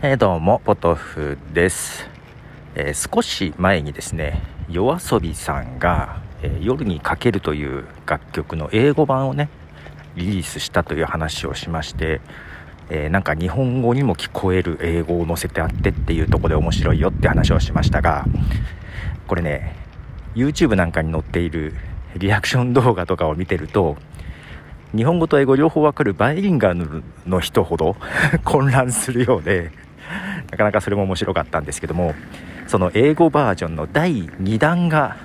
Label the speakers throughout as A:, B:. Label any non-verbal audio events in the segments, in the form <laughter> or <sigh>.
A: えー、どうも、ポトフです、えー少し前にですね、夜遊びさんが、えー夜にかけるという楽曲の英語版をね、リリースしたという話をしまして、えなんか日本語にも聞こえる英語を載せてあってっていうとこで面白いよって話をしましたが、これね、YouTube なんかに載っているリアクション動画とかを見てると、日本語と英語両方わかるバイリンガルの人ほど <laughs> 混乱するようで、なかなかそれも面白かったんですけども、その英語バージョンの第2弾が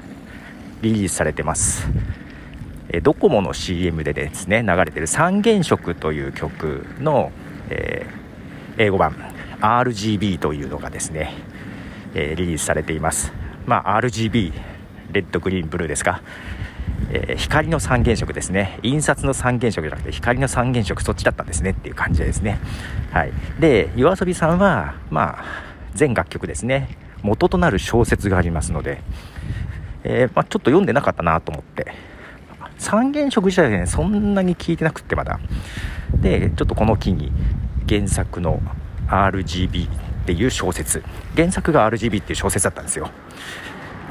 A: リリースされてます。えドコモの CM でですね、流れてる三原色という曲の、えー英語版 RGB というのがですね、えーリリースされています。まあ RGB、レッド、グリーン、ブルーですか。えー光の三原色ですね。印刷の三原色じゃなくて光の三原色そっちだったんですねっていう感じですね。はい。で YOASOBI さんはまあ全楽曲ですね。元となる小説がありますので、えーまあ、ちょっと読んでなかったなと思って。三原色自体はねそんなに聞いてなくってまだ。でちょっとこの機に原作の RGB っていう小説。原作が RGB っていう小説だったんですよ。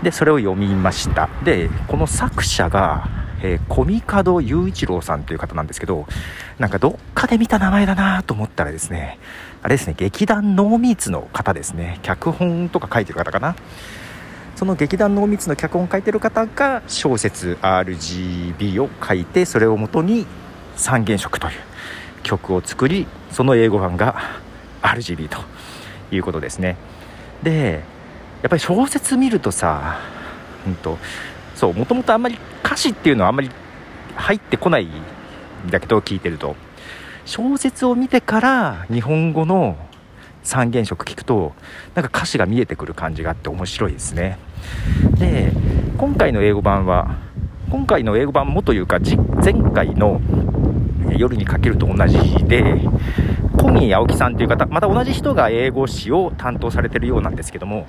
A: でそれを読みました。でこの作者が、えー、コミカド雄一郎さんという方なんですけどなんかどっかで見た名前だなと思ったらですねあれですね劇団ノーミーツの方ですね。脚本とか書いてる方かな。その劇団ノーミーツの脚本を書いてる方が小説 RGB を書いてそれをもとに三原色という曲を作りその英語版が RGB ということですね。でやっぱり小説見るとさ、うんと、そう、もともとあんまり歌詞っていうのはあんまり入ってこないんだけど、聞いてると。小説を見てから日本語の三原色聞くと、なんか歌詞が見えてくる感じがあって面白いですね。で、今回の英語版は、今回の英語版もというか、前回の夜にかけると同じで、小宮青木さんという方、また同じ人が英語詞を担当されてるようなんですけども、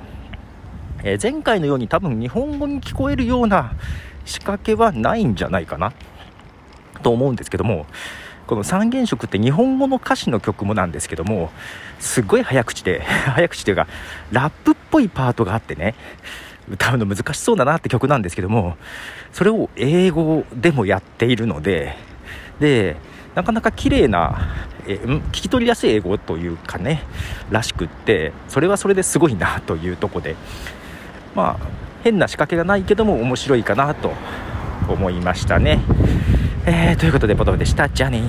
A: えー前回のように多分日本語に聞こえるような仕掛けはないんじゃないかなと思うんですけどもこの三原色って日本語の歌詞の曲もなんですけどもすごい早口で <laughs> 早口というかラップっぽいパートがあってね歌うの難しそうだなって曲なんですけどもそれを英語でもやっているのででなかなか綺麗なえ聞き取りやすい英語というかねらしくってそれはそれですごいなというとこでまあ変な仕掛けがないけども面白いかなと思いましたね。えーということでボトフでした。じゃあね。